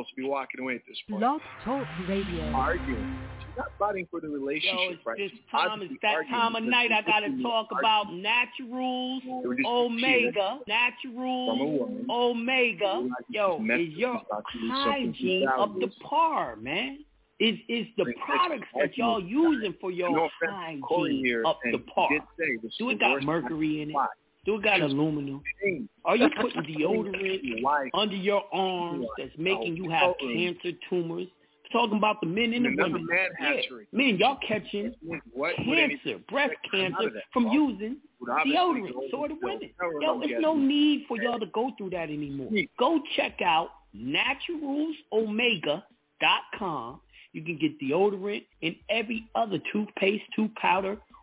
supposed to be walking away at this point. Blog Talk Radio. Arguing. She's not fighting for the relationship, Yo, it's right? this time, it's obviously that arguing time of night. I gotta talk to about argue. naturals, They omega, from naturals, omega. Yo, is your about you, something hygiene up to par, man? Is is the Bring products that y'all using for your No offense, hygiene here, up to par? say Do it got mercury in it? It got aluminum? Are you putting deodorant under your arms that's making you have cancer tumors? Talking about the men and the Another women. man Yeah. Men, y'all catching what cancer, breast cancer from using would obviously go deodorant. So are the women. Yo, there's no need for y'all to go through that anymore. Go check out naturalsomega.com. You can get deodorant and every other toothpaste, tooth powder,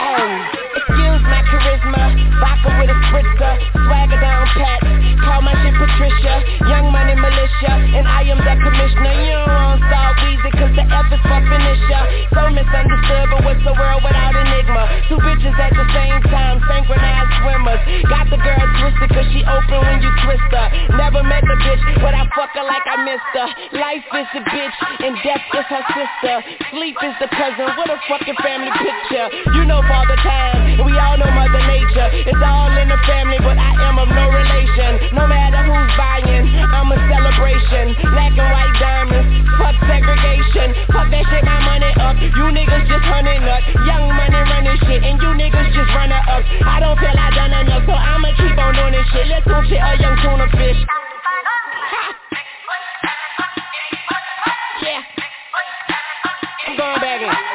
Oh, excuse my charisma, with Life is a bitch, and death is her sister. Sleep is the cousin, what a fucking family picture. You know father time, and we all know mother nature. It's all in the family, but I am of no relation. No matter who's buying, I'm a celebration. Black and white diamonds, fuck segregation. Fuck that shit, my money up. You niggas just hunting up. Young money running shit, and you niggas just running up. I don't feel I done enough, so I'ma keep on doing this shit. Let's go shit, a young tuna fish.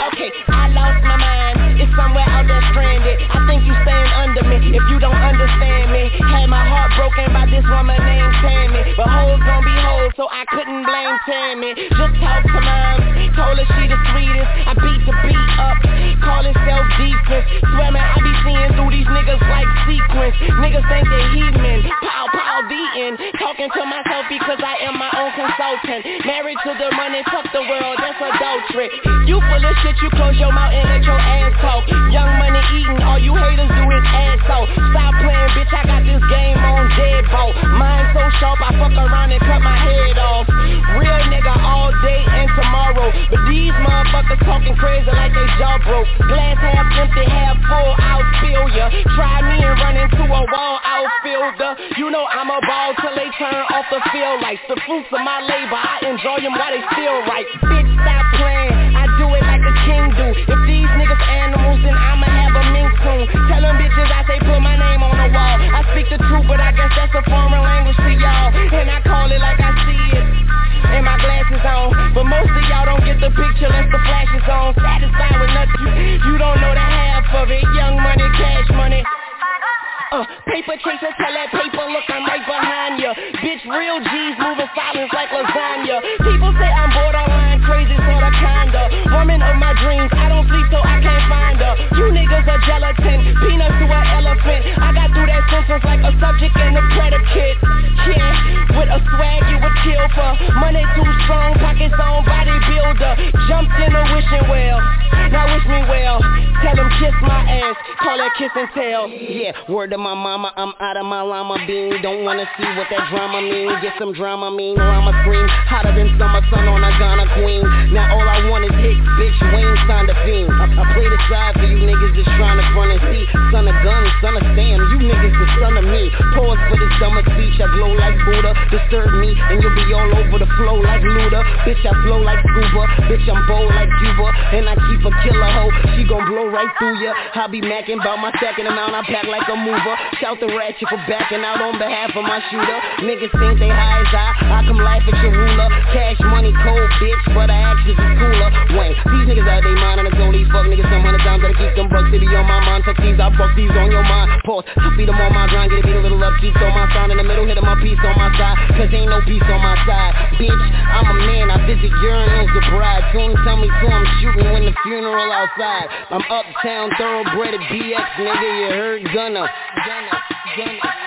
Okay, I lost my mind. Somewhere out there stranded. I think you staying under me if you don't understand me. Had my heart broken by this woman named Tammy. But hoes gon' be hoes, so I couldn't blame Tammy. Just talk to mom. Told her she the sweetest. I beat the beat up. Call it self-defense. Swear man, I be seeing through these niggas like sequence. Niggas think they heathen. Pow, pow, beating. Talking to myself because I am my own consultant. Married to the money, fuck the world, that's adultery. You full of shit, you close your mouth and let your ass talk. Young money eating, all you haters do is ass. Stop playing, bitch, I got this game on deadbolt. Mine so sharp, I fuck around and cut my head off. Real nigga all day and tomorrow. But these motherfuckers talking crazy like they jaw broke. Glass half empty, half full, I'll spill ya. Try me and run into a wall I'll outfielder. You know I'm a ball till they turn off the field lights. The fruits of my labor, I enjoy them while they still right. Kiss and tell. Yeah, word to my mama, I'm out of my llama bean. Don't wanna see what that drama mean. Get some drama mean, or I'ma scream hotter than summer sun on a Ghana queen. Now all I want is hits, bitch. Wayne signed a fiend. I, I play the side for you niggas just trying to front and see. Son of guns, son of Sam, you niggas the son of me. Pause for this dumber speech, I glow like Buddha. Disturb me, and you'll be all over the flow like Luda. Bitch, I flow like scuba. Bitch, I'm bold like Cuba. And I keep a killer hoe. She gon' blow right through ya. I be macking about my second amount. I pack like a mover. Shout the ratchet for backing out on behalf of my shooter. Niggas think they high as I. I come laugh at your ruler. Cash money cold, bitch, but I actions is cooler. Wayne, these niggas out they mind and I told these fuck niggas some hundred times that I keep them bucks. They be on my mind. Fuck these, I fuck these on your mind. Pause. I feed them on my grind. Get a beat a little upkeep. Throw my sound in the middle. Hit my piece on my side. Cause ain't no peace on my side. Bitch, I'm a man. I visit urinals the bride. Soon tell me to I'm shooting when the funeral outside. I'm uptown thoroughbred at BX, nigga. You heard Gunna. Gunna. Gunna.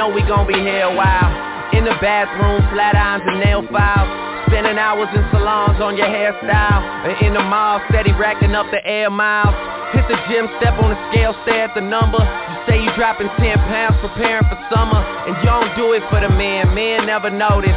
Know we gon' be here a while. In the bathroom, flat irons and nail files. Spending hours in salons on your hairstyle. And in the mall, steady racking up the air miles. Hit the gym, step on the scale, stare at the number. You say you dropping 10 pounds, preparing for summer. And you don't do it for the man, men never notice.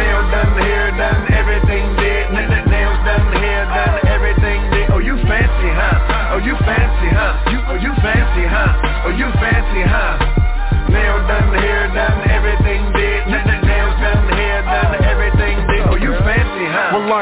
Nail done, hair done, everything did. Nails done, hair done, everything did. Oh, you fancy, huh? Oh, you fancy, huh? You, oh, you fancy, huh? Oh, you fancy, huh? Nail done, hair done, everything did.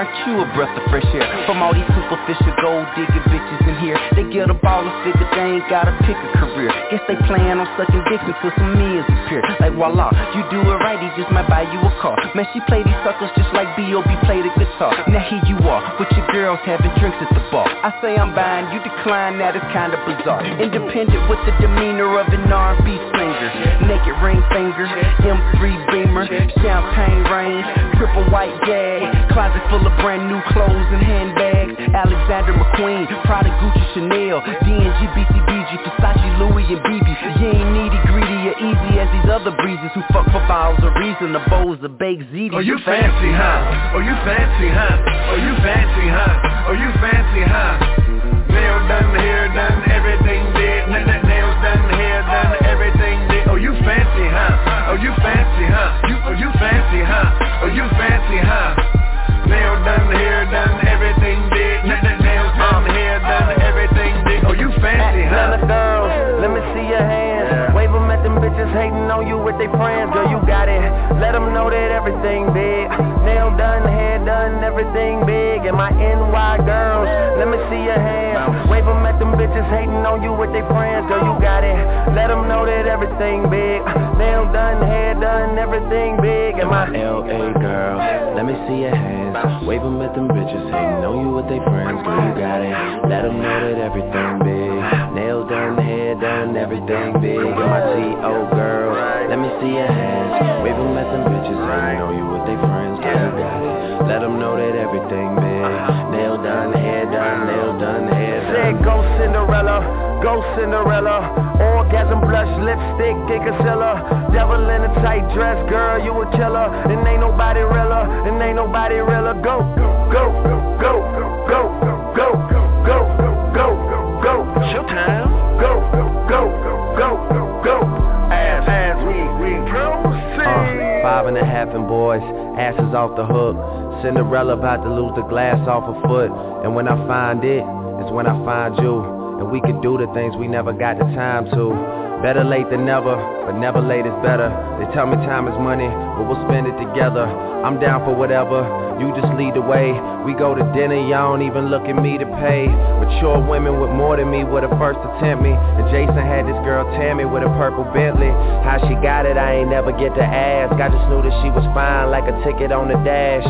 Huh? You a breath of fresh air. From all these superficial gold digging bitches in here. They get a ball and figure they ain't gotta pick a career. Guess they plan on sucking dicks until some meals appear. Like voila, you do it right, he just might buy you a car. Man, she play these suckers just like B.O.B. play the guitar. Now here you are, with your girls having drinks at the bar. I say I'm buying, you decline, that is kinda bizarre. Independent with the demeanor of an R&B singer. Naked ring finger, M3 Beamer, champagne rain, triple white jag Closet full of brand new clothes and handbags Alexander McQueen, Prada, Gucci, Chanel D&G, BCBG, Versace, Louis, and BB You ain't needy, greedy, or easy as these other breezes Who fuck for bottles of reason, the bowls of baked ziti Oh, you fancy, huh? Oh, you fancy, huh? Oh, you fancy, huh? Oh, you fancy, huh? Nail done, hair done, everything did. Nails done, hair done, everything did. Oh, you fancy, huh? Oh, you fancy, huh? You, oh, you fancy, huh? Oh, you fancy, huh? Done, here done, everything did. Nails done, hair done, everything did. Oh, you fancy, huh? girls, let me see your hands Wave 'em at them bitches hating on you with their friends Girl, you got it, let 'em know that everything big. Nail done, hair done, everything big. And my NY girls, let me see your hands Wave 'em at them bitches hating on you with their friends Girl, you got it, Let them know that everything big. Nail done, hair done, everything big. And my LA girls, let me see your hands. Wave 'em at them bitches hating on you with they friends Girl, you got it, Let them know that everything big. Nail done, hair done, everything big. And my T.O. girl, let me see your hands. Wave 'em at them bitches hating on you with they friends. Girl, you got it, let 'em know that everything big uh-huh. Nail done, hair done, nails done, hair Said done go Cinderella, go Cinderella. Orgasm blush, lipstick, and concealer Devil in a tight dress, girl, you a killer. And ain't nobody realer, and ain't nobody realer. Go, go, go, go, go, asses off the hook. Cinderella about to lose the glass off her foot. And when I find it, it's when I find you. And we can do the things we never got the time to. Better late than never, but never late is better. They tell me time is money, but we'll spend it together. I'm down for whatever, you just lead the way. We go to dinner, y'all don't even look at me to pay. Mature women with more than me were the first to tempt me. And Jason had this girl Tammy with a purple Bentley. How she got it, I ain't never get to ask. I just knew that she was fine like a ticket on the dash.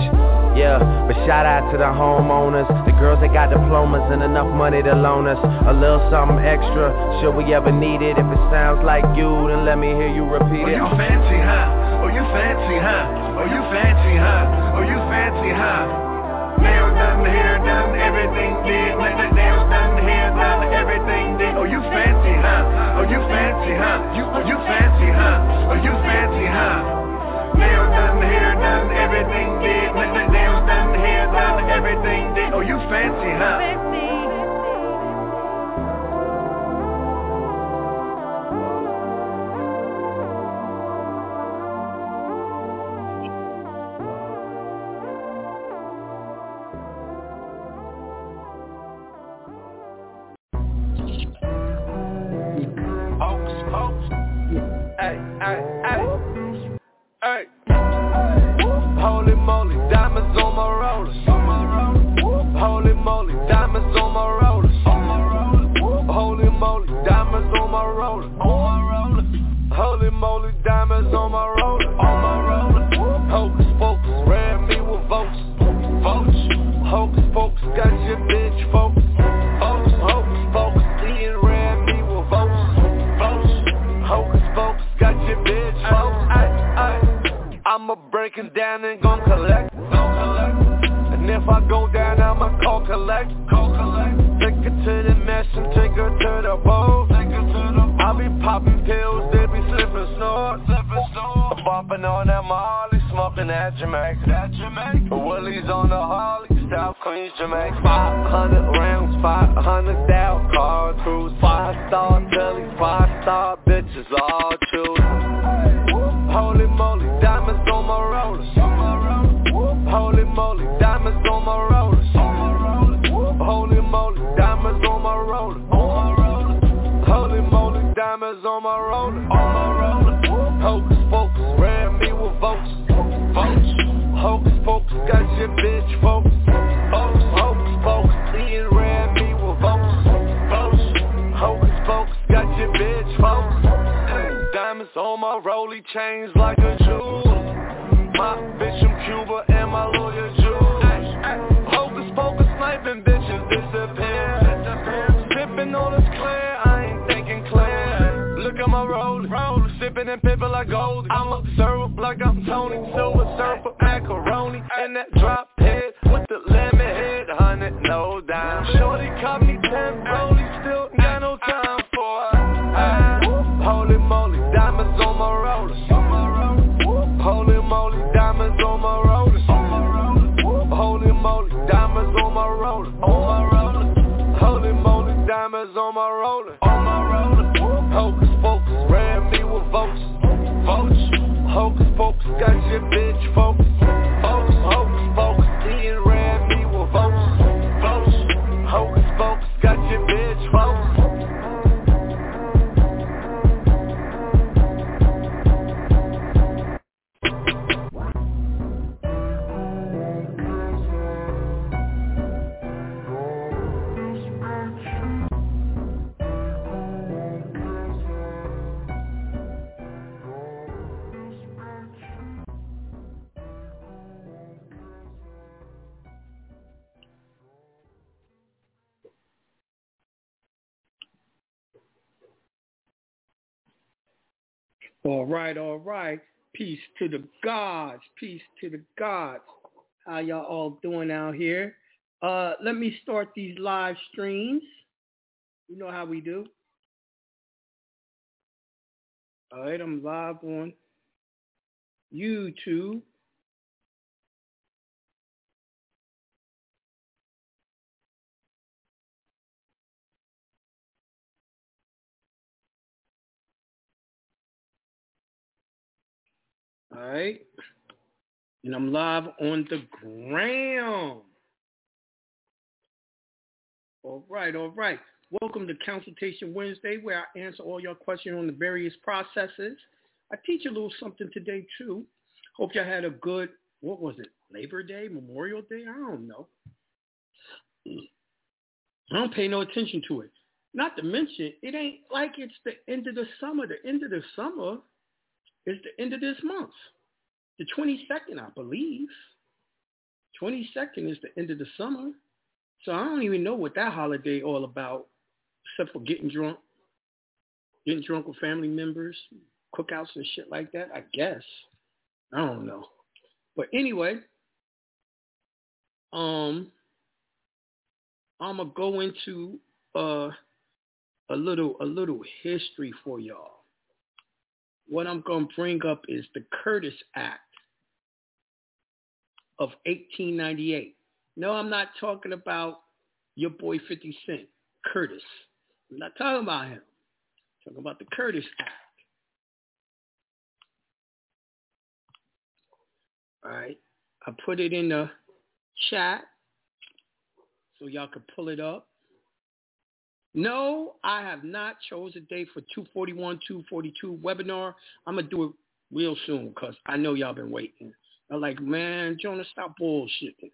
Yeah, but shout out to the homeowners, the girls that got diplomas and enough money to loan us a little something extra. Should we ever need it? If it sounds like you, then let me hear you repeat Oh, it. you fancy, huh? Oh, you fancy, huh? Oh, you fancy, huh? Oh, you fancy, huh? Nails done, hair done, everything did. Nails done, hair done, everything did. Oh, you fancy, huh? Oh, you fancy, huh? You, oh, you fancy, huh? Oh, you fancy, huh? Nails done, hair done, everything did. Nails done, hair done, everything did. Oh, you fancy, huh? Holy moly, It down and gon' collect. And if I go down, I'ma call collect. Take her to the mesh and take her to the bowl. I be popping pills, they be slipping snort. Bumping on that Molly, smoking that Jamaica. Willie's on the Harley, South Queens, Jamaica. 500 rounds, 500 down, car cruise. Five star telly, five star bitches, all choose. Holy moly, diamonds diamonds on my roller. Hocus pocus, ran me with votes. Votes. Hocus pocus, got your bitch Ian ran me with votes. Votes. Got your bitch. Diamonds on my rolly chains like a jewel. My bitch from Cuba and pippin' like gold. I'm a syrup like I'm Tony, silver syrup, macaroni, and that drop head with the lemon head, hundred no dime. Shorty caught me bitch right, all right. Peace to the gods. Peace to the gods. How y'all all doing out here? Uh, let me start these live streams. You know how we do. All right, I'm live on YouTube. All right. And I'm live on the ground. All right, all right. Welcome to Consultation Wednesday, where I answer all your questions on the various processes. I teach a little something today too. Hope y'all had a good, what was it, Labor Day, Memorial Day? I don't know. I don't pay no attention to it. Not to mention, it ain't like it's the end of the summer. The end of the summer is the end of this month. The 22nd, I believe. 22nd is the end of the summer. So I don't even know what that holiday all about, except for getting drunk, getting drunk with family members, cookouts and shit like that, I guess. I don't know. But anyway, um, I'm gonna go into uh, a little a little history for y'all. What I'm gonna bring up is the Curtis Act of 1898. No, I'm not talking about your boy 50 Cent, Curtis. I'm not talking about him. I'm talking about the Curtis Act. All right. I put it in the chat so y'all can pull it up. No, I have not chose a date for 241, 242 webinar. I'm going to do it real soon because I know y'all been waiting. I'm like, man, Jonah, stop bullshitting.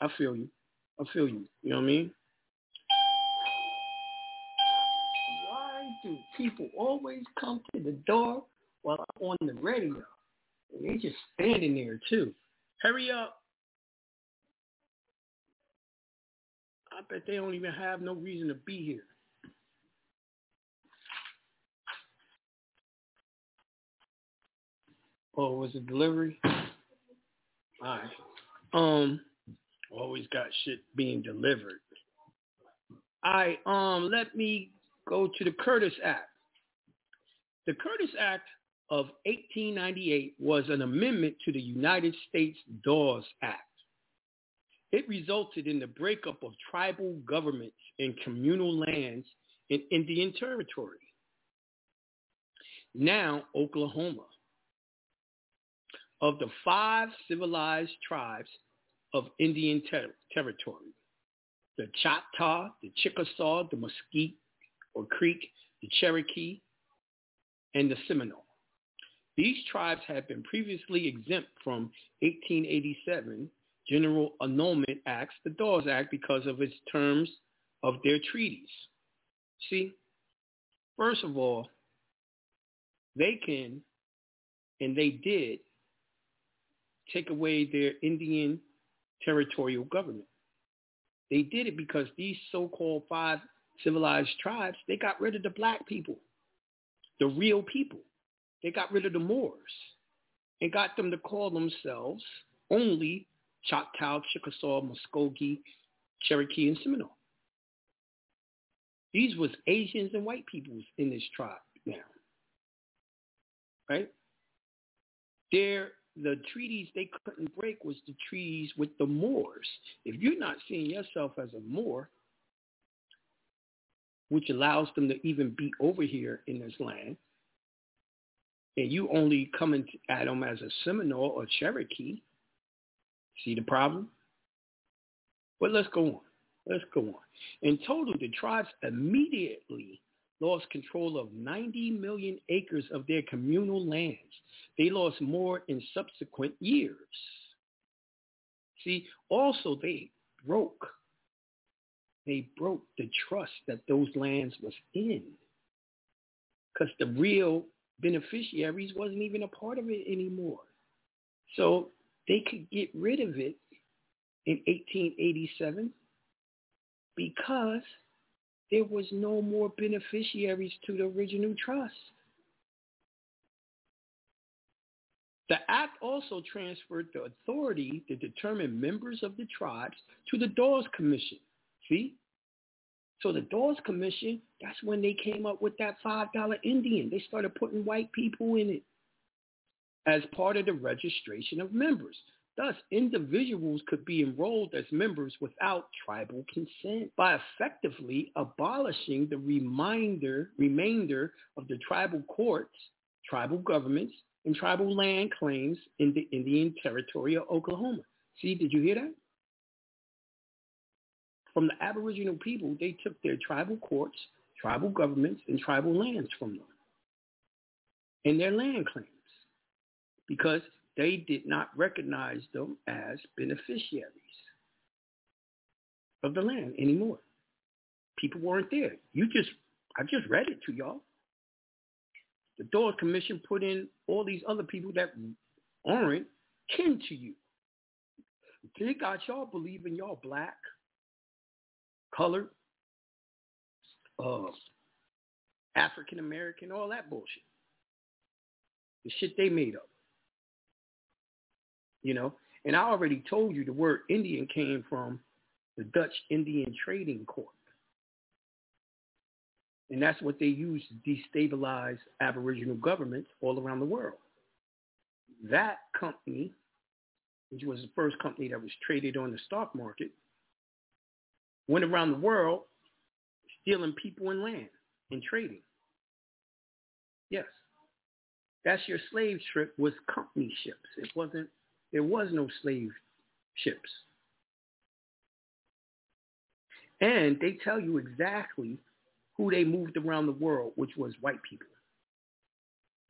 I feel you. I feel you. You know what I mean? Why do people always come to the door while I'm on the radio? And they just standing there too. Hurry up. I bet they don't even have no reason to be here. Oh, was it delivery? All right. Um, always got shit being delivered. All right. Um, let me go to the Curtis Act. The Curtis Act of 1898 was an amendment to the United States Dawes Act. It resulted in the breakup of tribal governments and communal lands in Indian Territory, now Oklahoma. Of the five civilized tribes of Indian ter- Territory, the Choctaw, the Chickasaw, the Muskogee or Creek, the Cherokee, and the Seminole. These tribes had been previously exempt from 1887 General Allotment Acts, the Dawes Act, because of its terms of their treaties. See, first of all, they can, and they did, take away their Indian territorial government. They did it because these so-called five civilized tribes, they got rid of the black people, the real people. They got rid of the Moors and got them to call themselves only Choctaw, Chickasaw, Muskogee, Cherokee, and Seminole. These was Asians and white peoples in this tribe now. Right? They're, the treaties they couldn't break was the treaties with the Moors. If you're not seeing yourself as a Moor, which allows them to even be over here in this land, and you only coming at them as a Seminole or Cherokee, see the problem? But let's go on. Let's go on. In total, the tribes immediately lost control of 90 million acres of their communal lands. They lost more in subsequent years. See, also they broke. They broke the trust that those lands was in. Because the real beneficiaries wasn't even a part of it anymore. So they could get rid of it in 1887 because there was no more beneficiaries to the original trust. The act also transferred the authority to determine members of the tribes to the Dawes Commission. See? So the Dawes Commission, that's when they came up with that $5 Indian. They started putting white people in it as part of the registration of members. Thus, individuals could be enrolled as members without tribal consent by effectively abolishing the remainder, remainder of the tribal courts, tribal governments, and tribal land claims in the Indian Territory of Oklahoma. See, did you hear that? from the Aboriginal people, they took their tribal courts, tribal governments, and tribal lands from them and their land claims because they did not recognize them as beneficiaries of the land anymore. People weren't there. You just, I just read it to y'all. The Dawes Commission put in all these other people that aren't kin to you. They got y'all believing y'all black, colored, uh, African American, all that bullshit. The shit they made up. You know? And I already told you the word Indian came from the Dutch Indian Trading Corp. And that's what they used to destabilize Aboriginal governments all around the world. That company, which was the first company that was traded on the stock market, went around the world stealing people and land and trading. Yes. That's your slave ship was company ships. It wasn't, there was no slave ships. And they tell you exactly who they moved around the world, which was white people.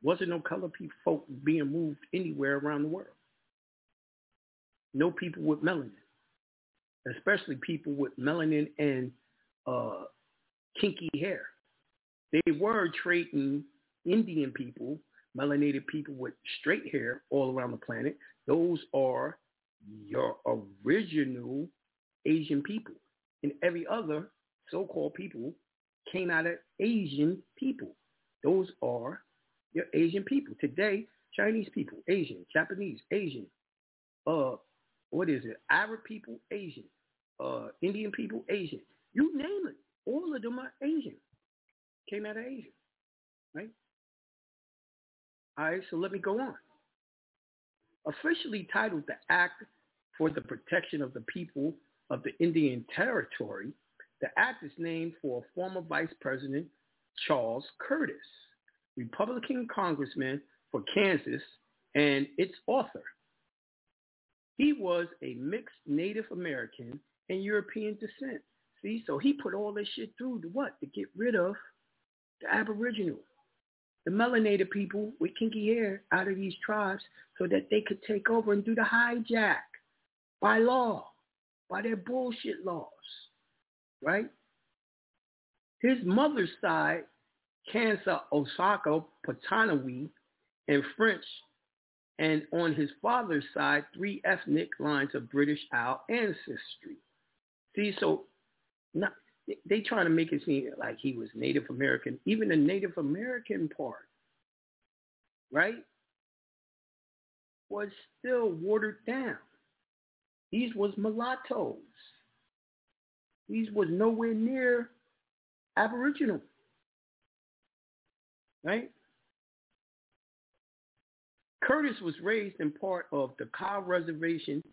Wasn't no color people folk being moved anywhere around the world. No people with melanin, especially people with melanin and uh, kinky hair. They were trading Indian people, melanated people with straight hair all around the planet. Those are your original Asian people. And every other so-called people came out of Asian people. Those are your Asian people. Today, Chinese people, Asian, Japanese, Asian, uh, what is it? Arab people, Asian, uh, Indian people, Asian. You name it. All of them are Asian. Came out of Asia, right? All right, so let me go on. Officially titled the Act for the Protection of the People of the Indian Territory, the act is named for former Vice President Charles Curtis, Republican congressman for Kansas and its author. He was a mixed Native American and European descent. See, so he put all this shit through to what? To get rid of the Aboriginal, the melanated people with kinky hair out of these tribes so that they could take over and do the hijack by law, by their bullshit laws right? His mother's side, Kansa Osage Potanawi, and French, and on his father's side, three ethnic lines of British Isle ancestry. See, so not, they trying to make it seem like he was Native American, even the Native American part, right, was still watered down. These was mulattoes. These was nowhere near Aboriginal. Right? Curtis was raised in part of the Kyle Reservation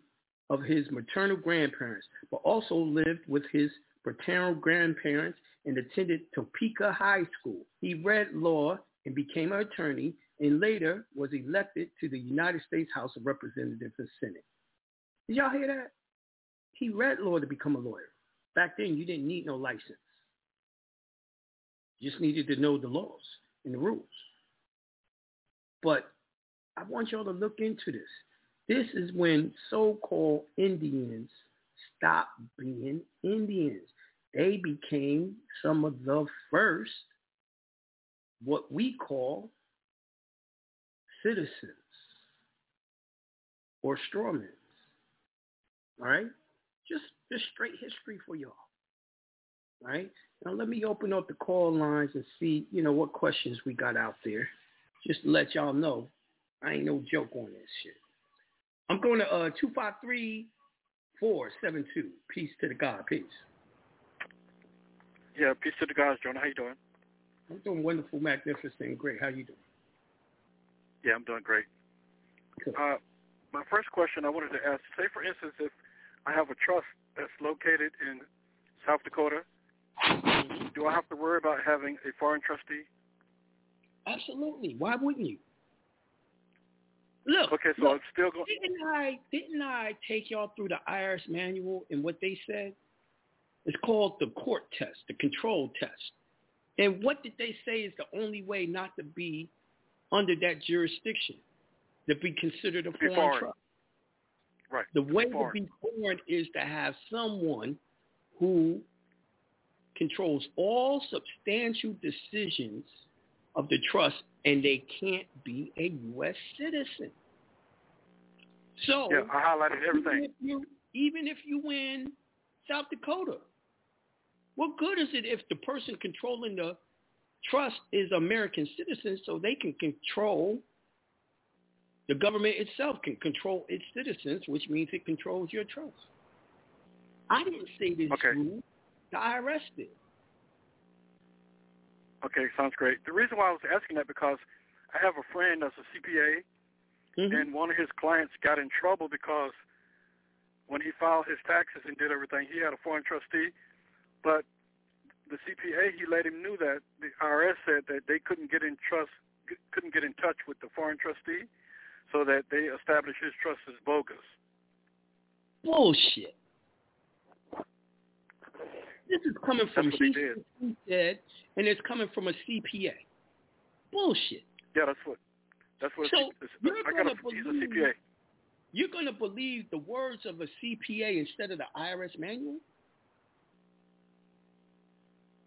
of his maternal grandparents, but also lived with his paternal grandparents and attended Topeka High School. He read law and became an attorney and later was elected to the United States House of Representatives and Senate. Did y'all hear that? He read law to become a lawyer. Back then, you didn't need no license. You just needed to know the laws and the rules. But I want y'all to look into this. This is when so-called Indians stopped being Indians. They became some of the first, what we call citizens or strawmen. All right? Just just straight history for y'all. All right? Now let me open up the call lines and see, you know, what questions we got out there. Just to let y'all know. I ain't no joke on this shit. I'm going to uh two five three four seven two. Peace to the God. Peace. Yeah, peace to the guys, Jonah. How you doing? I'm doing wonderful, magnificent, great. How you doing? Yeah, I'm doing great. Good. Uh, my first question I wanted to ask, say for instance, if I have a trust that's located in South Dakota. Do I have to worry about having a foreign trustee? Absolutely. Why wouldn't you? Look. Okay, so look, I'm still going. Didn't I didn't I take y'all through the IRS manual and what they said? It's called the court test, the control test. And what did they say is the only way not to be under that jurisdiction, to be considered a foreign, foreign. trust? Right. The way to be foreign is to have someone who controls all substantial decisions of the trust, and they can't be a U.S. citizen. So Yeah, I highlighted everything. Even if you, even if you win South Dakota, what good is it if the person controlling the trust is American citizens so they can control the government itself can control its citizens, which means it controls your trust. I didn't say this Okay. rule. The IRS did. Okay, sounds great. The reason why I was asking that because I have a friend that's a CPA, Mhm. and one of his clients got in trouble because when he filed his taxes and did everything, he had a foreign trustee, but the CPA he let him knew that the IRS said that they couldn't get in trust, couldn't get in touch with the foreign trustee, so that they established his trust as bogus. Bullshit. This is coming from That's he he said, and it's coming from a CPA. Bullshit. Yeah, that's what. That's what. So, it's- you're I gonna believe, he's a CPA. You're going to believe the words of a CPA instead of the IRS manual?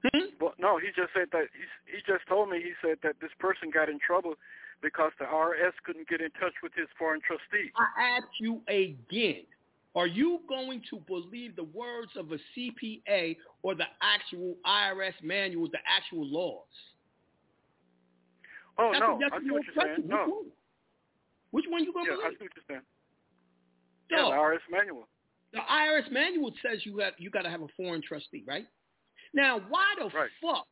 Hmm? Well, no, he just said that he he just told me he said that this person got in trouble because the IRS couldn't get in touch with his foreign trustee. I ask you again. Are you going to believe the words of a CPA or the actual IRS manual, the actual laws? Oh That's no, a I see what you're saying. No, Which one you gonna yeah, to I believe? see what you're saying. So, Yeah, the IRS manual. the IRS manual says you have you got to have a foreign trustee, right? Now, why the Right. fuck?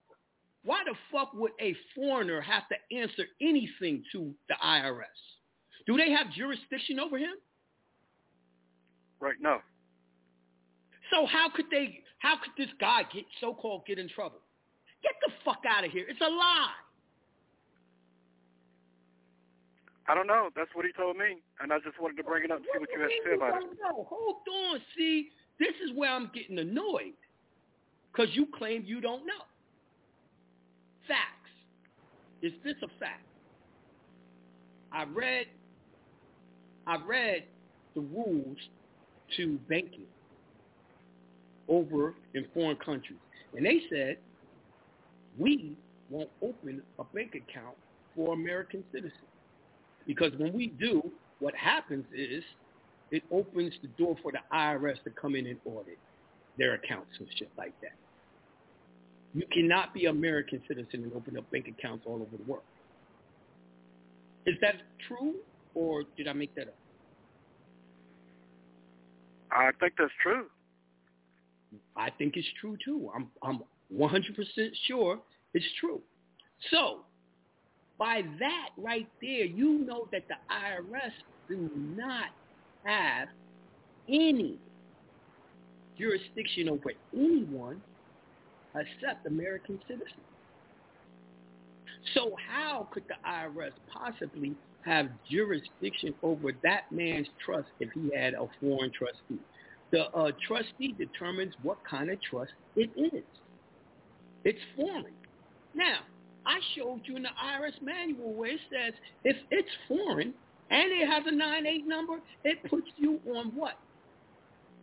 Why the fuck would a foreigner have to answer anything to the IRS? Do they have jurisdiction over him? Right. No. So how could they? How could this guy get so-called get in trouble? Get the fuck out of here! It's a lie. I don't know. That's what he told me, and I just wanted to bring it up and see what you had to say about it. Hold on. See, this is where I'm getting annoyed because you claim you don't know. Facts. Is this a fact? I read. I read the rules to banking over in foreign countries, and they said we won't open a bank account for American citizens. Because when we do, what happens is it opens the door for the IRS to come in and audit their accounts and shit like that. You cannot be an American citizen and open up bank accounts all over the world. Is that true, or did I make that up? I think that's true. I think it's true too. I'm I'm 100% sure it's true. So, by that right there, you know that the IRS do not have any jurisdiction over anyone except American citizens. So how could the IRS possibly have jurisdiction over that man's trust if he had a foreign trustee? The uh, trustee determines what kind of trust it is. It's foreign. Now, I showed you in the IRS manual where it says if it's foreign and it has a 9-8 number, it puts you on what?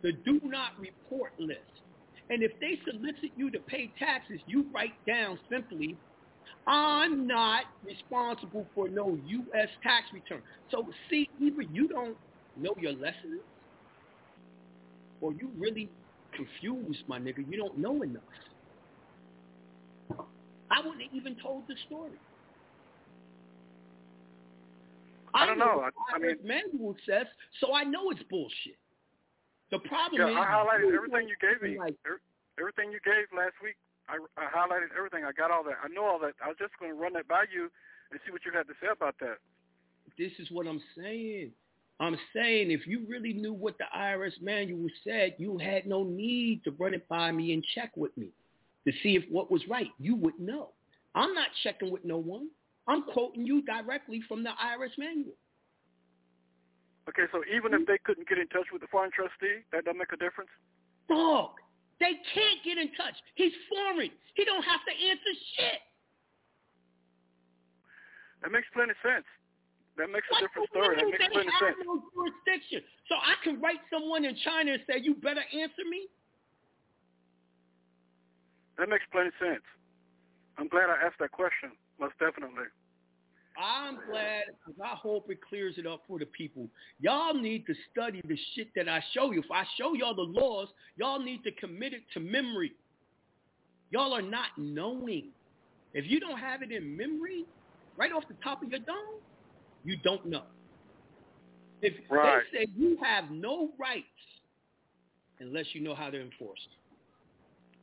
The do not report list. And if they solicit you to pay taxes, you write down simply, I'm not responsible for no U.S. tax return. So see, either you don't know your lessons or you really confused, my nigga. You don't know enough. I wouldn't have even told the story. I don't know. what I- I IRS manual says, so I know it's bullshit. The problem Yeah, is I highlighted everything you gave me. Like, Er- Everything you gave last week, I, I highlighted everything. I got all that. I know all that. I was just going to run that by you and see what you had to say about that. this is what I'm saying. I'm saying if you really knew what the IRS manual said, you had no need to run it by me and check with me to see if what was right. You would know. I'm not checking with no one. I'm quoting you directly from the IRS manual. Okay, so even if hmm? they couldn't get in touch with the foreign trustee, that doesn't make a difference? Dog, They can't get in touch. He's foreign. He don't have to answer shit. That makes plenty of sense. That makes a What different do you story. That makes plenty have sense. no jurisdiction. So I can write someone in China and say, you better answer me? That makes plenty of sense. I'm glad I asked that question. Most definitely. I'm glad because I hope it clears it up for the people. Y'all need to study the shit that I show you. If I show y'all the laws, y'all need to commit it to memory. Y'all are not knowing. If you don't have it in memory, right off the top of your dome, you don't know. If Right. they say you have no rights unless you know how to enforce them.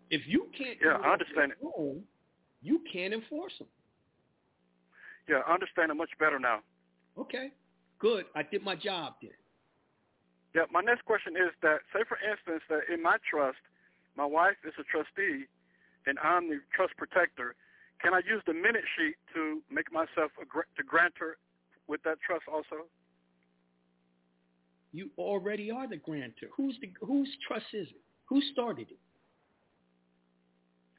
If you can't Yeah, I understand your own, you can't enforce them. Yeah, I understand it much better now. Okay, good. I did my job then. Yeah, my next question is that, say for instance, that in my trust, my wife is a trustee, and I'm the trust protector. Can I use the minute sheet to make myself a gr- the grantor with that trust also? You already are the grantor. Who's the whose trust is it? Who started it?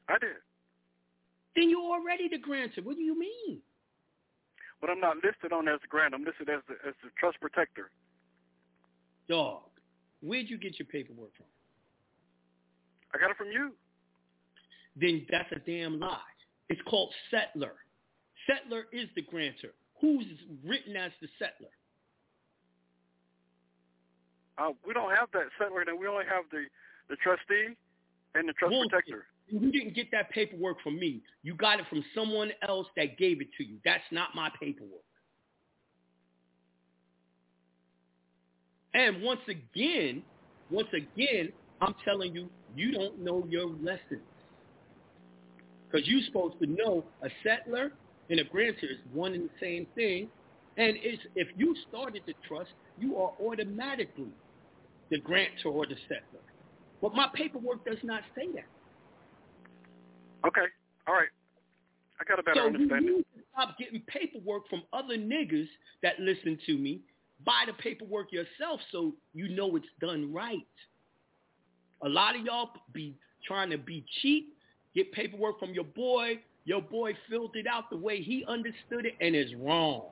I did, Then you're already the grantor. What do you mean? But I'm not listed on as the grantor. I'm listed as the as the trust protector. Dog, where'd you get your paperwork from? I got it from you. Then that's a damn lie. It's called settler. Settler is the grantor. Who's written as the settler? Uh, we don't have that settler, and we only have the the trustee and the trust Bullshit. protector. You didn't get that paperwork from me. You got it from someone else that gave it to you. That's not my paperwork. And once again, once again, I'm telling you, you don't know your lessons. Because you're supposed to know a settler and a grantor is one and the same thing. And it's, if you started the trust, you are automatically the grantor or the settler. But my paperwork does not say that. Okay, all right. I got a better so understanding. stop getting paperwork from other niggas that listen to me. Buy the paperwork yourself so you know it's done right. A lot of y'all be trying to be cheap, get paperwork from your boy. Your boy filled it out the way he understood it, and it's wrong.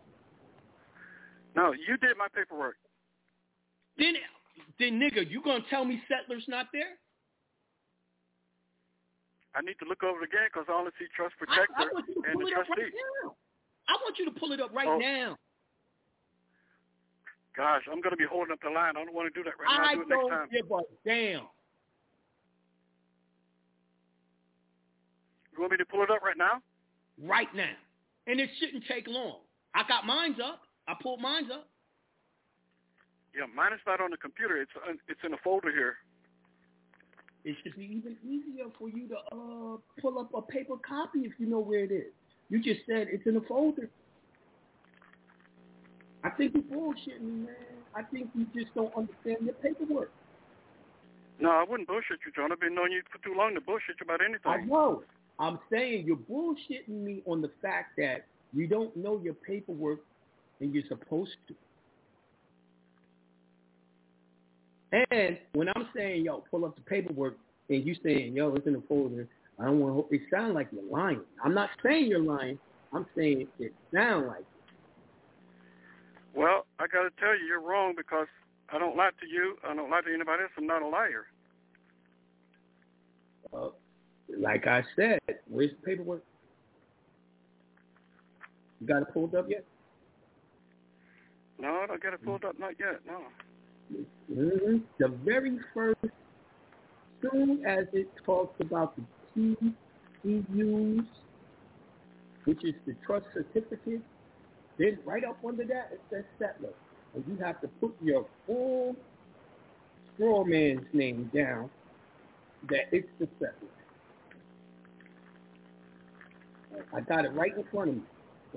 No, you did my paperwork. Then, then nigga, you gonna tell me settler's not there? I need to look over it again because I only see trust protector I to and the trustee. right. I want you to pull it up right Oh. now. Gosh, I'm going to be holding up the line. I don't want to do that right now. I I'll do it next time. give a damn. You want me to pull it up right now? right now. And it shouldn't take long. I got mine's up. I pulled mine's up. Yeah, mine is not on the computer. It's uh, it's in a folder here. It should be even easier for you to uh, pull up a paper copy if you know where it is. You just said it's in a folder. I think you're bullshitting me, man. I think you just don't understand your paperwork. No, I wouldn't bullshit you, John. I've been knowing you for too long to bullshit you about anything. I know. I'm saying you're bullshitting me on the fact that you don't know your paperwork and you're supposed to. And when I'm saying, yo, pull up the paperwork, and you saying, yo, it's in the folder, I don't want to, it sounds like you're lying. I'm not saying you're lying. I'm saying it sounds like it. Well, I got to tell you, you're wrong because I don't lie to you. I don't lie to anybody else. I'm not a liar. Uh, like I said, where's the paperwork? You got it pulled up yet? No, I don't get it pulled up. Not yet. No. Hmm The very first, soon as it talks about the TCUs, which is the trust certificate, then right up under that it says settler. And you have to put your full straw man's name down that it's the settler. I got it right in front of me.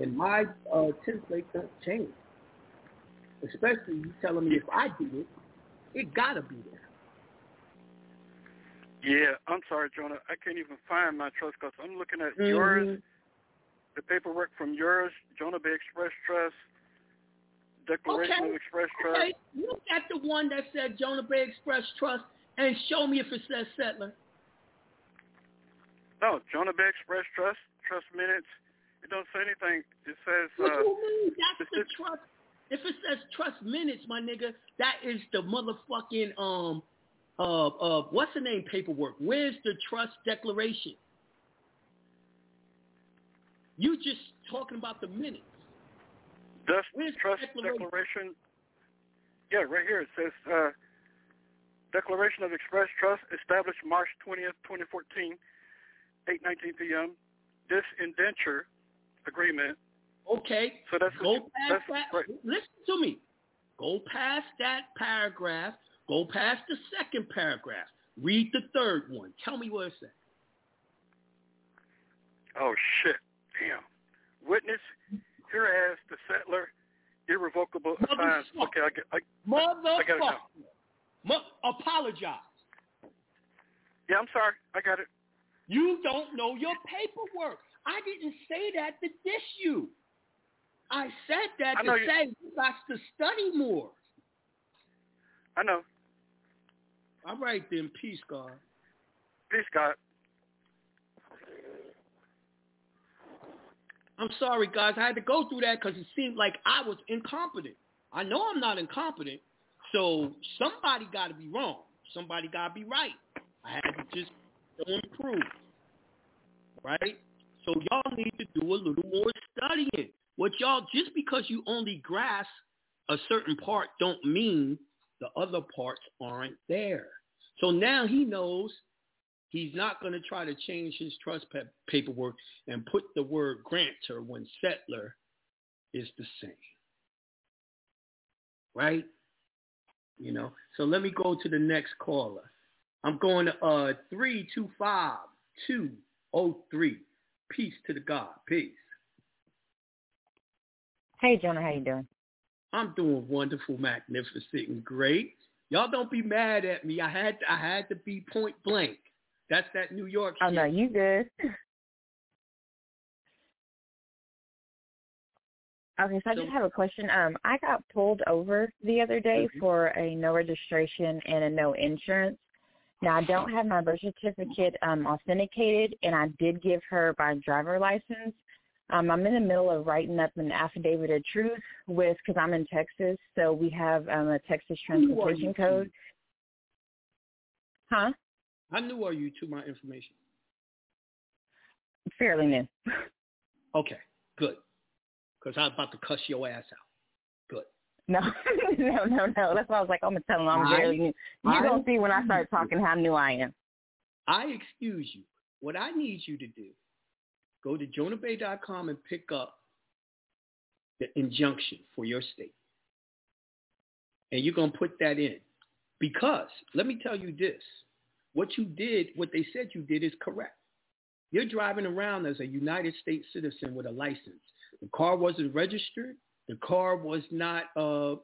And my uh, template doesn't change. Especially you telling me if I do it, it gotta be there. Yeah, I'm sorry, Jonah. I can't even find my trust because I'm looking at Mm-hmm. yours, the paperwork from yours, Jonah Bey Express Trust, Declaration Okay. of Express Trust. Okay, look at the one that said Jonah Bey Express Trust and show me if it says settler. No, Jonah Bey Express Trust Trust minutes. It don't say anything. It says. What uh, you mean? That's the trust. If it says trust minutes, my nigga, that is the motherfucking um uh uh what's the name paperwork? Where's the trust declaration? You just talking about the minutes. Does Where's the trust declaration? declaration? Yeah, right here it says uh, Declaration of Express Trust established March 20th, 2014, 8:19 p.m. This indenture agreement. Okay. So that's Go you, past that's that. right. Listen to me. Go past that paragraph. Go past the second paragraph. Read the third one. Tell me what it says. Oh shit! Damn. Witness hereas the settler irrevocable assigns. Okay, I get. I, Motherfucker. I got it now. Mo- apologize. Yeah, I'm sorry. I got it. You don't know your paperwork. I didn't say that to diss you. I said that I to you- say you got to study more. I know. All right then, peace, God. Peace, God. I'm sorry, guys. I had to go through that because it seemed like I was incompetent. I know I'm not incompetent, so somebody got to be wrong. Somebody got to be right. I had to just show and prove, right? So y'all need to do a little more studying. What y'all just because you only grasp a certain part don't mean the other parts aren't there. So now he knows he's not going to try to change his trust pa- paperwork and put the word grantor when settler is the same. Right? You know. So let me go to the next caller. I'm going to uh three two five two oh three. Peace to the God. Peace. Hey, Jonah, how you doing? I'm doing wonderful, magnificent, and great. Y'all don't be mad at me. I had I had to be point blank. That's that New York Oh shit. no, you good. Okay, so I just have a question. Um, I got pulled over the other day Mhm. for a no registration and a no insurance. Now I don't have my birth certificate um, authenticated, and I did give her my driver license. Um, I'm in the middle of writing up an affidavit of truth with because I'm in Texas, so we have um, a Texas you transportation code. Huh? How new are you to my information? Fairly new. Okay, good. Because I was about to cuss your ass out. Good. No, no, no, no. That's why I was like, I'm gonna tell him I'm very new. You're I- gonna see when I start talking how new I am. I excuse you. What I need you to do, go to jonahbey.com and pick up the injunction for your state. And you're going to put that in. Because, let me tell you this, what you did, what they said you did is correct. You're driving around as a United States citizen with a license. The car wasn't registered. The car was not uh,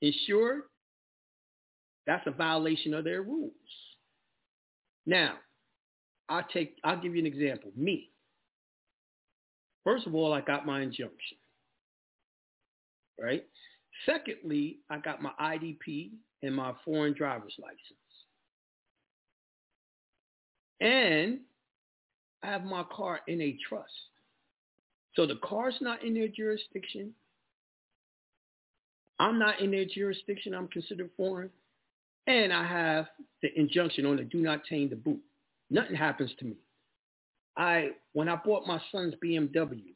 insured. That's a violation of their rules. Now, I'll take I'll give you an example. Me. First of all, I got my injunction. Right? Secondly, I got my IDP and my foreign driver's license. And I have my car in a trust. So the car's not in their jurisdiction. I'm not in their jurisdiction. I'm considered foreign. And I have the injunction on the do not taint the boot. Nothing happens to me. I when I bought my son's BMW,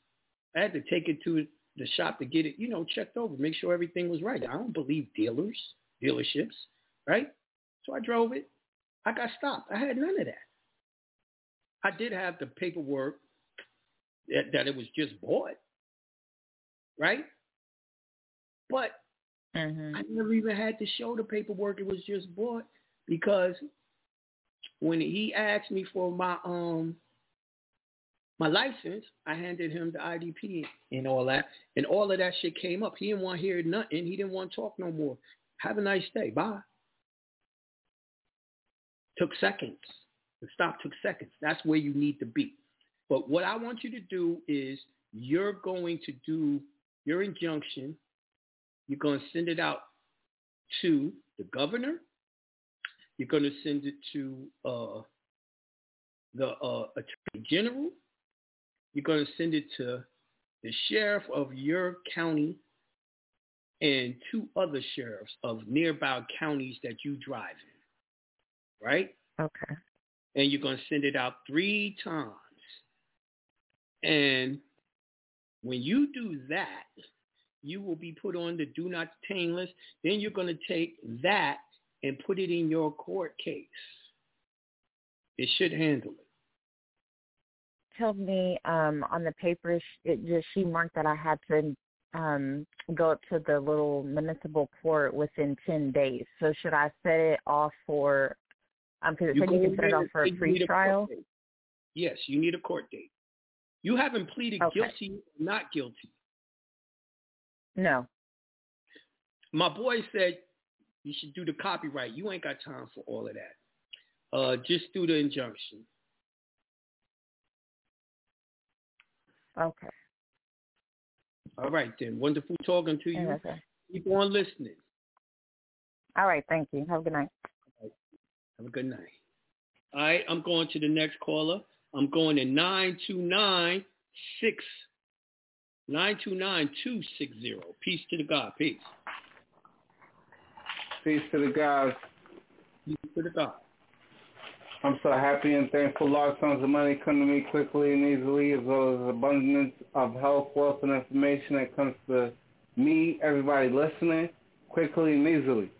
I had to take it to the shop to get it, you know, checked over, make sure everything was right. I don't believe dealers, dealerships, right? So I drove it. I got stopped. I had none of that. I did have the paperwork that, that it was just bought, right? But Mm-hmm. I never even had to show the paperwork. It was just bought because when he asked me for my um my license, I handed him the IDP and all that, and all of that shit came up. He didn't want to hear nothing. He didn't want to talk no more. Have a nice day. Bye. Took seconds. The stop took seconds. That's where you need to be. But what I want you to do is you're going to do your injunction you're going to send it out to the governor. You're going to send it to uh, the uh, attorney general. You're going to send it to the sheriff of your county and two other sheriffs of nearby counties that you drive in, right? Okay. And you're going to send it out three times. And when you do that, you will be put on the do not detain list. Then you're going to take that and put it in your court case. It should handle it. Told me um, on the paper, it just she marked that I had to um, go up to the little municipal court within ten days. So should I set it off for? Because um, it said you can set it off for a free trial. Yes, you need a court date. You haven't pleaded okay. guilty, or not guilty. No. My boy said you should do the copyright. You ain't got time for all of that. Uh, just do the injunction. Okay. All right then. Wonderful talking to you. Okay. Keep on listening. All right. Thank you. Have a good night. Have a good night. All right. I'm going to the next caller. I'm going to 929 929-260. Peace to the God. Peace. Peace to the God. Peace to the God. I'm so happy and thankful large sums of money come to me quickly and easily as well as abundance of health, wealth, and information that comes to me, everybody listening, quickly and easily.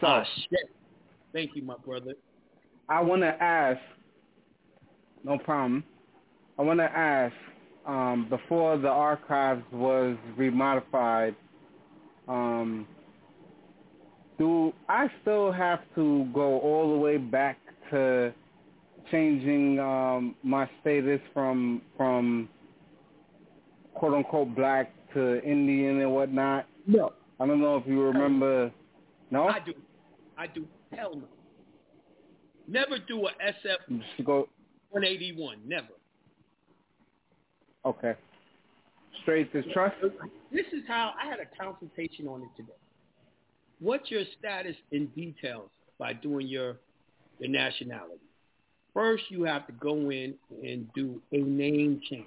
So, ah, shit. Thank you, my brother. I want to ask, no problem, I want to ask, um, before the archives was remodified, um, do I still have to go all the way back to changing um, my status from from quote unquote black to Indian and whatnot? No. I don't know if you remember. No. I do. I do. Hell no. Never do a SF go 181. Never. Okay. Straight to trust. This is how I had a consultation on it today. What's your status in details by doing your your nationality? First, you have to go in and do a name change.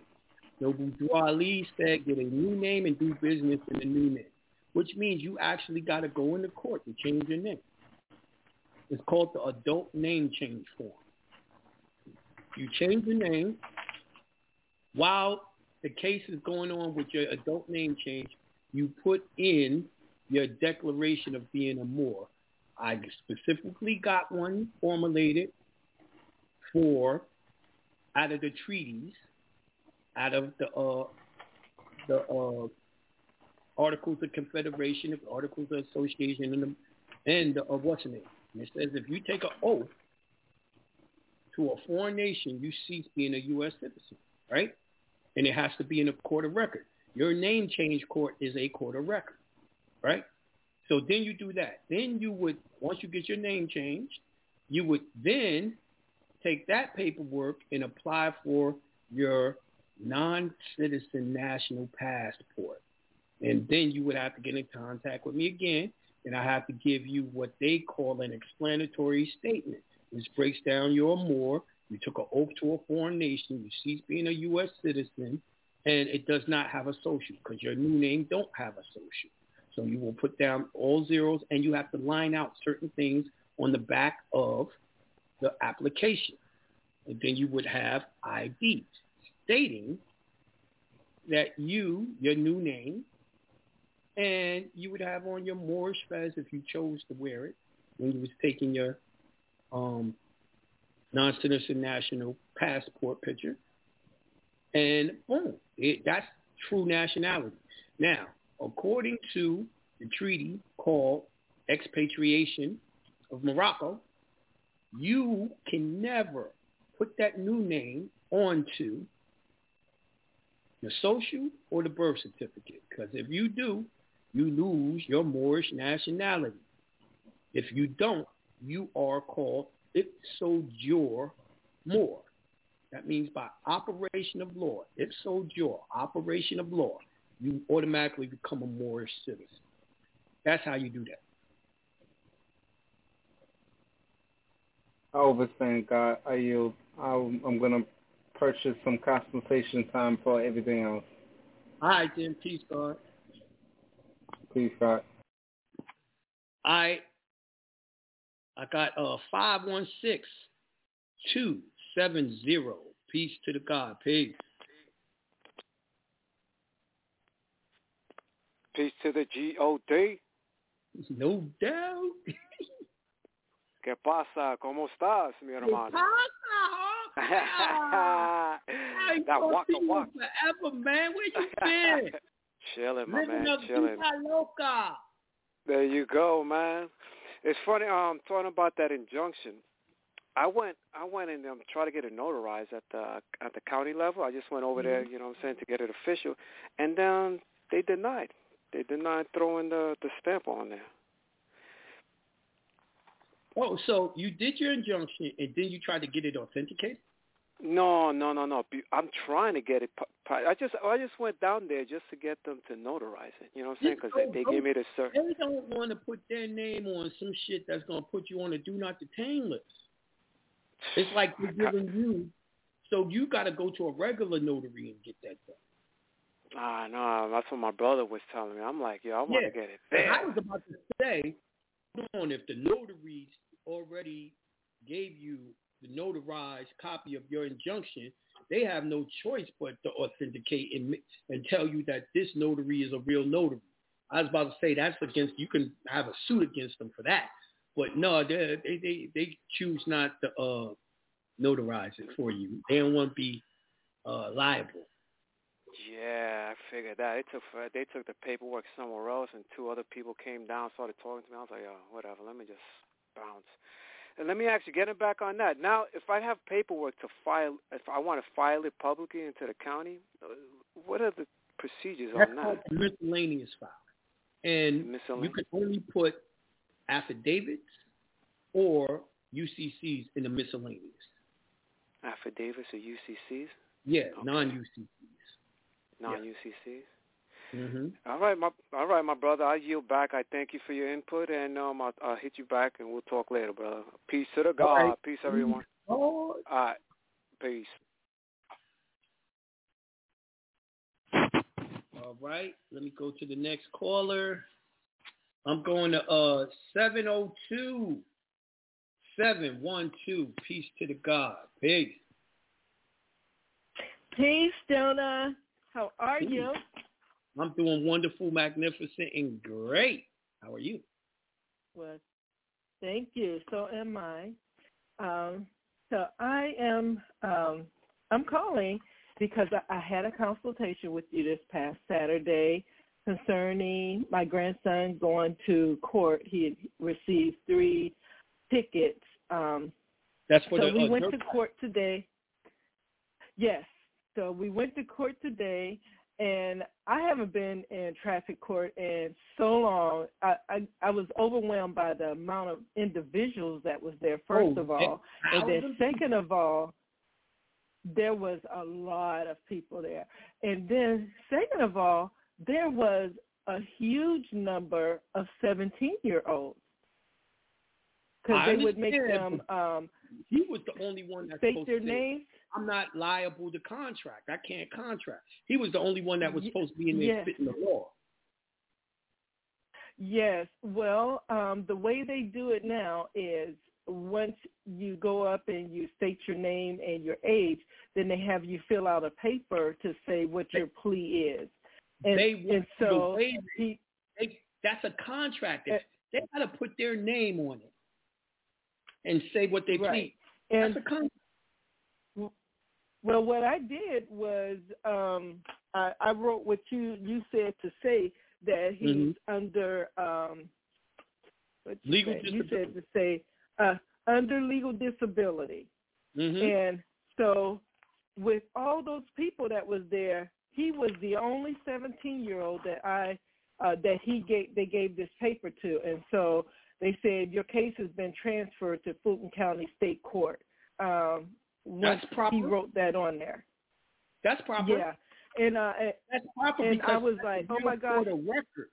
So Bourgeois Ali said, get a new name and do business in the new name, which means you actually got to go into court to change your name. It's called the adult name change form. You change your name while the case is going on with your adult name change. You put in your declaration of being a Moor. I specifically got one formulated for out of the treaties, out of the uh, the uh, Articles of Confederation, the Articles of Association, and the, and the, uh, what's name? And it says if you take an oath to a foreign nation, you cease being a U.S. citizen, right? And it has to be in a court of record. Your name change court is a court of record, right? So then you do that. Then you would, once you get your name changed, you would then take that paperwork and apply for your non-citizen national passport. And then you would have to get in contact with me again, and I have to give you what they call an explanatory statement, which breaks down your more. You took an oath to a foreign nation. You cease being a U.S. citizen, and it does not have a social because your new name don't have a social. So you will put down all zeros, and you have to line out certain things on the back of the application. And then you would have ID stating that you, your new name, and you would have on your Moorish fez if you chose to wear it when you was taking your um, non-citizen national passport picture. And boom, it, that's true nationality. Now, according to the treaty called Expatriation of Morocco, you can never put that new name onto the social or the birth certificate. Because if you do, you lose your Moorish nationality. If you don't, you are called ipso jure Moor. That means by operation of law, ipso jure, operation of law, you automatically become a Moorish citizen. That's how you do that. I overstand, God. I yield. I'm, I'm going to purchase some consultation time for everything else. All right, then. Peace, God. Peace, God. All right. I got uh five one six two seven zero. Peace to the God. Peace. Peace to the G-O-D. No doubt. ¿Qué pasa? ¿Cómo estás, mi hermano? I ain't that gonna waka you waka. forever, man. Where you been? chilling, my Living man, chilling. Loca. There you go, man. It's funny. I'm um, talking about that injunction. I went, I went and um, tried to get it notarized at the at the county level. I just went over there, you know, what I'm saying, to get it official, and then they denied. They denied throwing the the stamp on there. Oh, so you did your injunction and then you tried to get it authenticated? No, no, no, no. I'm trying to get it. I just, I just went down there just to get them to notarize it. You know what I'm saying? Because they, they gave me the cert. They don't want to put their name on some shit that's going to put you on a do not detain list. It's like they're giving you, so you got to go to a regular notary and get that done. Ah, no, that's what my brother was telling me. I'm like, yo, I want Yeah. to get it there. I was about to say, hold on, if the notaries already gave you the notarized copy of your injunction, they have no choice but to authenticate and, and tell you that this notary is a real notary. I was about to say that's against, you can have a suit against them for that. But no, they, they, they, they choose not to uh, notarize it for you. They don't want to be uh, liable. Yeah, I figured that. They took they took the paperwork somewhere else, and two other people came down, started talking to me. I was like, oh, whatever. Let me just bounce. And let me actually get it back on that. Now, if I have paperwork to file, if I want to file it publicly into the county, uh, what are the procedures That's on that? miscellaneous file. And you can only put affidavits or UCCs in the miscellaneous. Affidavits or UCCs, Yeah, non-UCCs. non-UCCs. hmm All right, my all right, my brother. I yield back. I thank you for your input, and um, I'll, I'll hit you back, and we'll talk later, brother. Peace to the God. right. Peace, everyone. Oh, All right, peace. all right. Let me go to the next caller. I'm going to uh 702 712. Peace to the God. Peace. Peace, Donna. How are you? I'm doing wonderful, magnificent, and great. How are you? Well, thank you. So am I. Um, so I am. Um, I'm calling because I, I had a consultation with you this past Saturday concerning my grandson going to court. He had received three tickets. Um, That's for so the we uh, went to court today. Yes. So we went to court today, and I haven't been in traffic court in so long. I I, I was overwhelmed by the amount of individuals that was there. First Oh, of all, and then second of all, there was a lot of people there, and then second of all, there was a huge number of seventeen-year-olds because they would make them um, He was the only one that supposed their names. I'm not liable to contract. I can't contract. He was the only one that was supposed to be in there yes. spitting the law. Yes. Well, um, the way they do it now is once you go up and you state your name and your age, then they have you fill out a paper to say what your plea is. And, they and so he, They, that's a contract. Uh, they got to put their name on it and say what they Right. plead. and That's a contract. Well, what I did was um, I, I wrote what you you said to say that he's Mhm. under um, what you Legal said? You disability. said to say uh, under legal disability. Mhm. And so with all those people that was there, he was the only 17 year old that I uh, that he gave they gave this paper to, and so they said your case has been transferred to Fulton County State Court. Um, That's proper. he wrote that on there. That's proper. Yeah, and uh, That's proper and because I was like, oh my god, of record,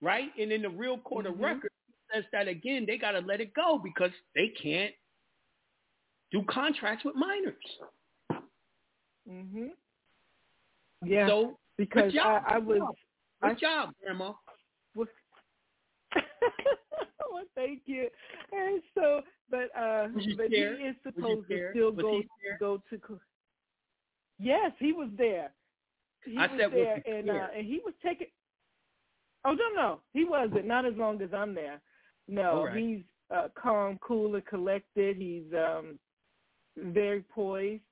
right? And in the real court Mhm. of record says that again they got to let it go because they can't do contracts with minors. Mhm. Yeah. So because. I, I was. Good I, job, Grandma. well, thank you. And so, but uh, but scared? he is supposed to still Was go go to. Yes, he was there. He I was said, there, he and uh, and he was taking. Oh no, no, he wasn't. Not as long as I'm there. No, right. he's uh, calm, cool, and collected. He's um very poised,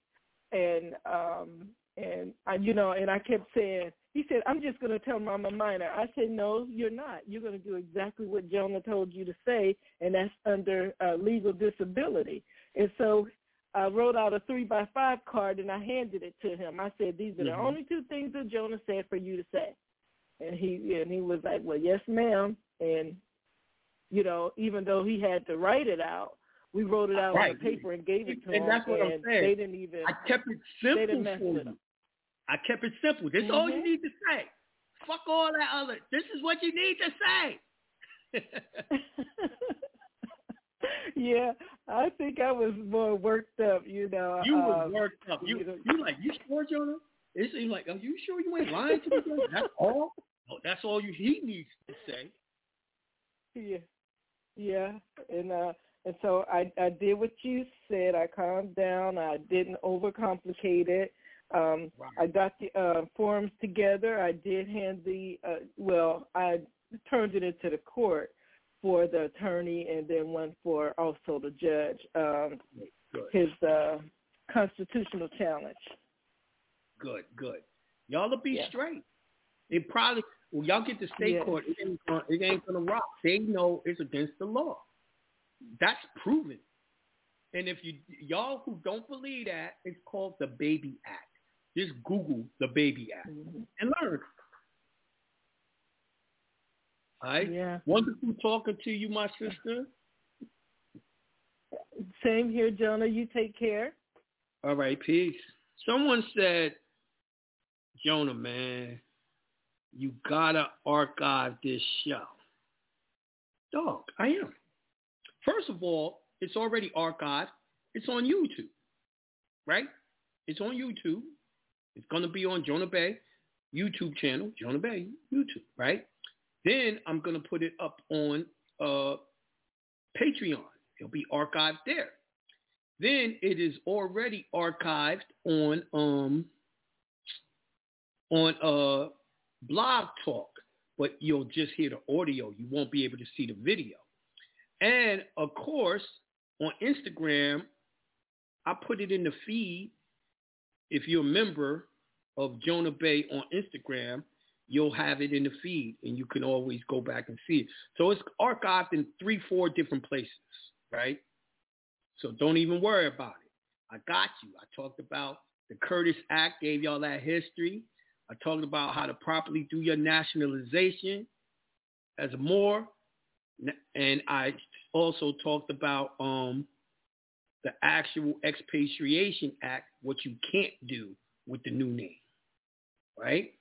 and um and I, you know, and I kept saying, he said, I'm just going to tell Mama Minor. I said, no, you're not. You're going to do exactly what Jonah told you to say, and that's under uh, legal disability. And so I wrote out a three by five card and I handed it to him. I said, these are the Mhm. only two things that Jonah said for you to say. And he and he was like, well, yes, ma'am. And you know, even though he had to write it out, we wrote it out on Right. the paper and gave it to And him. that's what I'm saying. they didn't even. I kept it simple for you. I kept it simple. This is all you Mhm. need to say. Fuck all that other. This is what you need to say. yeah, I think I was more worked up, you know. you was um, worked up. You you know- you like you sure, Jonah? It seems like, are you sure you ain't lying to me? That's all. Oh, that's all you he needs to say. Yeah, yeah, and uh, and so I I did what you said. I calmed down. I didn't overcomplicate it. Um, I got the uh, forms together. I did hand the uh, well. I turned it into the court for the attorney, and then one for also the judge. Um, Good. his uh, constitutional challenge. Good, good. Y'all will be Yeah. straight. It probably when y'all get to state Yeah. court, it ain't gonna, it ain't gonna rock. They know it's against the law. That's proven. And if you y'all who don't believe that, it's called the Baby Act. Just Google the Baby Act mm-hmm. and learn. All right. Yeah. Wonderful talking to you, my sister. Same here, Jonah. You take care. All right, peace. Someone said, Jonah, man, you gotta archive this show. Dog, I am. First of all, it's already archived. It's on YouTube, right? It's on YouTube. It's gonna be on Jonah Bey YouTube channel, Jonah Bey YouTube, right? Then I'm gonna put it up on uh, Patreon. It'll be archived there. Then it is already archived on um on uh blog talk, but you'll just hear the audio. You won't be able to see the video. And of course, on Instagram, I put it in the feed. If you're a member of Jonah Bey on Instagram, you'll have it in the feed and you can always go back and see it. So it's archived in three, four different places, right? So don't even worry about it. I got you. I talked about the Curtis Act, gave y'all that history. I talked about how to properly do your nationalization as a Moor. And I also talked about um, the actual expatriation act, what you can't do with the new name, right?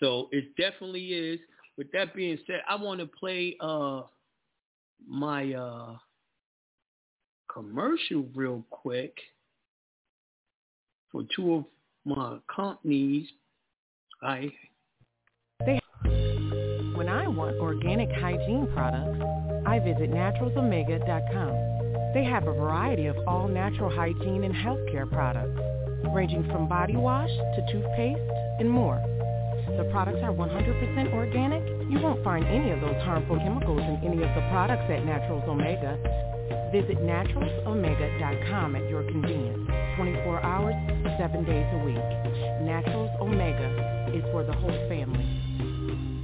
So it definitely is. With that being said, I want to play uh, my uh, commercial real quick for two of my companies. I When I want organic hygiene products, I visit naturalsomega.com. They have a variety of all natural hygiene and healthcare products, ranging from body wash to toothpaste and more. The products are 100% organic. You won't find any of those harmful chemicals in any of the products at Naturals Omega. Visit naturalsomega.com at your convenience, 24 hours, 7 days a week. Naturals Omega is for the whole family.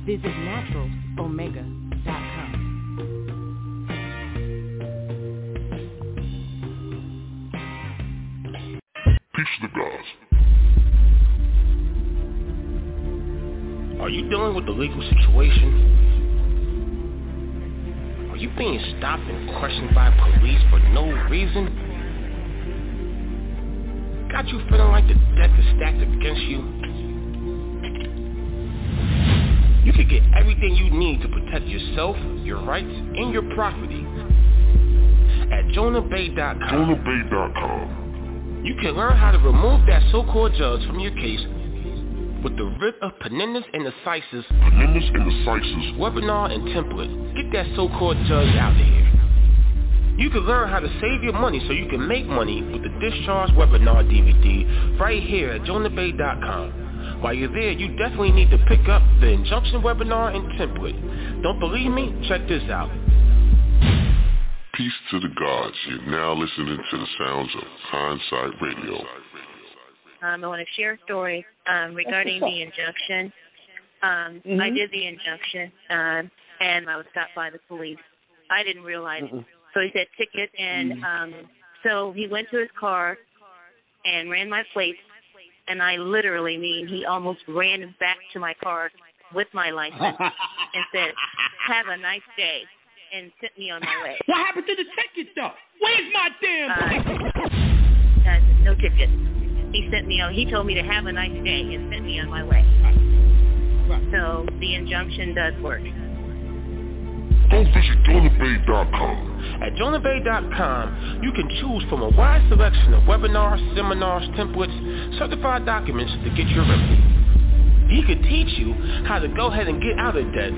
Visit naturalsomega.com. Peace to the gods. Are you dealing with the legal situation? Are you being stopped and questioned by police for no reason? Got you feeling like the deck is stacked against you? You can get everything you need to protect yourself, your rights, and your property at JonahBey.com. JonahBey.com. You can learn how to remove that so-called judge from your case with the writ of Penendus and Decisis, Penendus and Decisis webinar and template. Get that so-called judge out of here. You can learn how to save your money so you can make money with the Discharge Webinar DVD right here at JonahBey.com. While you're there, you definitely need to pick up the injunction webinar and template. Don't believe me? Check this out. Peace to the gods. You're now listening to the sounds of Hindsight Radio. Um, I want to share a story um, regarding the injunction. Um, Mm-hmm. I did the injunction, um, and I was stopped by the police. I didn't realize. Mm-mm. So he said ticket, and Mhm. um, so he went to his car and ran my plates, and I literally mean he almost ran back to my car with my license and said, "Have a nice day," and sent me on my way. What happened to the ticket though? Where's my damn? Uh, no ticket. He sent me on. He told me to have a nice day and sent me on my way. So the injunction does work. Go visit JonahBey.com. At JonahBey.com, you can choose from a wide selection of webinars, seminars, templates, certified documents to get your remedy. He could teach you how to go ahead and get out of debt.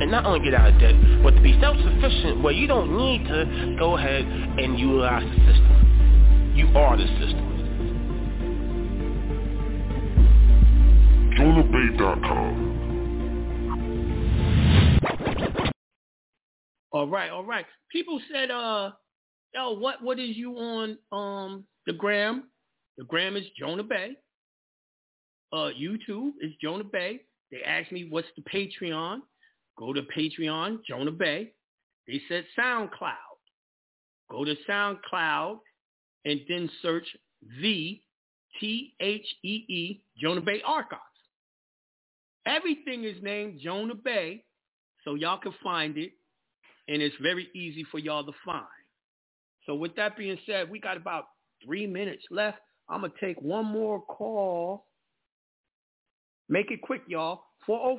And not only get out of debt, but to be self-sufficient where you don't need to go ahead and utilize the system. You are the system. JonahBey.com. All right, all right. People said, uh, yo, what what is you on um the gram? The gram is Jonah Bey. Uh, YouTube is Jonah Bey. They asked me what's the Patreon. Go to Patreon, Jonah Bey. They said SoundCloud. Go to SoundCloud and then search the T H E E Jonah Bey Archives. Everything is named Jonah Bey, so y'all can find it and it's very easy for y'all to find. So with that being said, we got about three minutes left. I'm gonna take one more call. Make it quick, y'all. Oh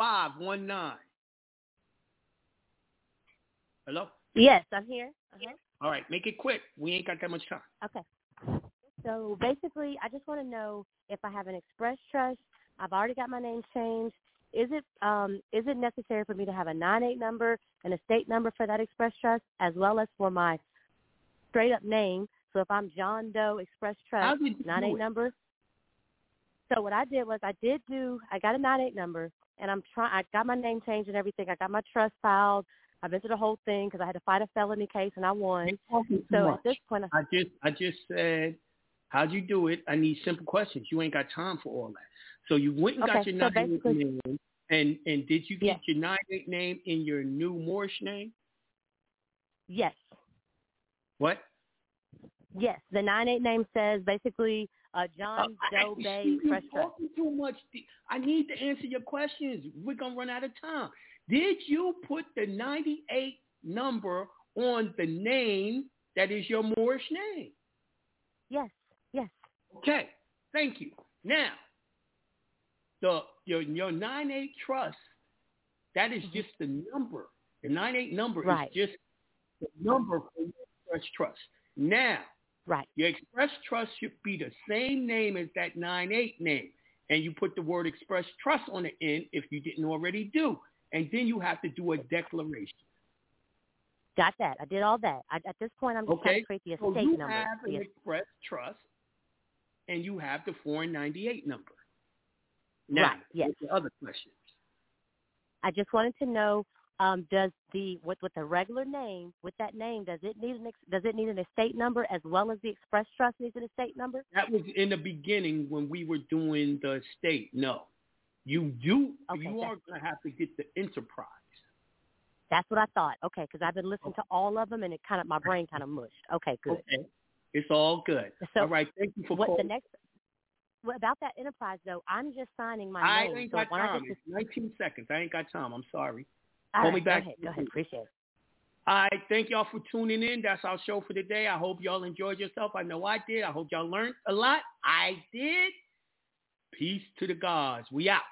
404-519. Hello? Yes, I'm here. Uh-huh. All right, make it quick. We ain't got that much time. Okay. So basically, I just want to know if I have an express trust. I've already got my name changed. Is it um, is it necessary for me to have a nine eight number and a state number for that express trust, as well as for my straight up name? So if I'm John Doe Express Trust nine eight number. So what I did was I did do I got a nine eight number and I'm trying I got my name changed and everything. I got my trust filed. I went through the whole thing because I had to fight a felony case and I won. So much. at this point, I, I just I just said, how'd you do it? I need simple questions. You ain't got time for all that. So you went and got your so nine eight name, and and did you get your nine eight name in your new Moorish name? yes. What? Yes, the nine eight name says basically uh, John Bay see, you're Express Trust. talking too much. I need to answer your questions. We're gonna run out of time. Did you put the ninety eight number on the name that is your Moorish name? Yes, yes. Okay, thank you. Now, the your your nine eight trust, that is just the number. The nine eight number Right. is just the number for your trust. Now, right. Your express trust should be the same name as that nine eight name, and you put the word express trust on the end if you didn't already do, and then you have to do a declaration. Got that. I did all that. I, at this point, I'm just trying Okay, to create the so estate you number. have an es- express trust, and you have the 498 number. Now, Right, yes. the other questions? I just wanted to know, um, does the with with the regular name with that name does it need an ex, does it need an estate number as well as the express trust needs an estate number? That was in the beginning when we were doing the state. No, you do. Okay, you are going to have to get the enterprise. That's what I thought. Okay, because I've been listening to all of them and it kind of my brain kind of mushed. Okay, good. Okay, it's all good. So all right, thank you for what the next? What about that enterprise though? I'm just signing my I name. ain't so got I time. It's 19 seconds. I ain't got time. I'm sorry. All Call right, me back. Go ahead. Go ahead. Appreciate it. All right, thank y'all for tuning in. That's our show for today. I hope y'all enjoyed yourself. I know I did. I hope y'all learned a lot. I did. Peace to the gods. We out.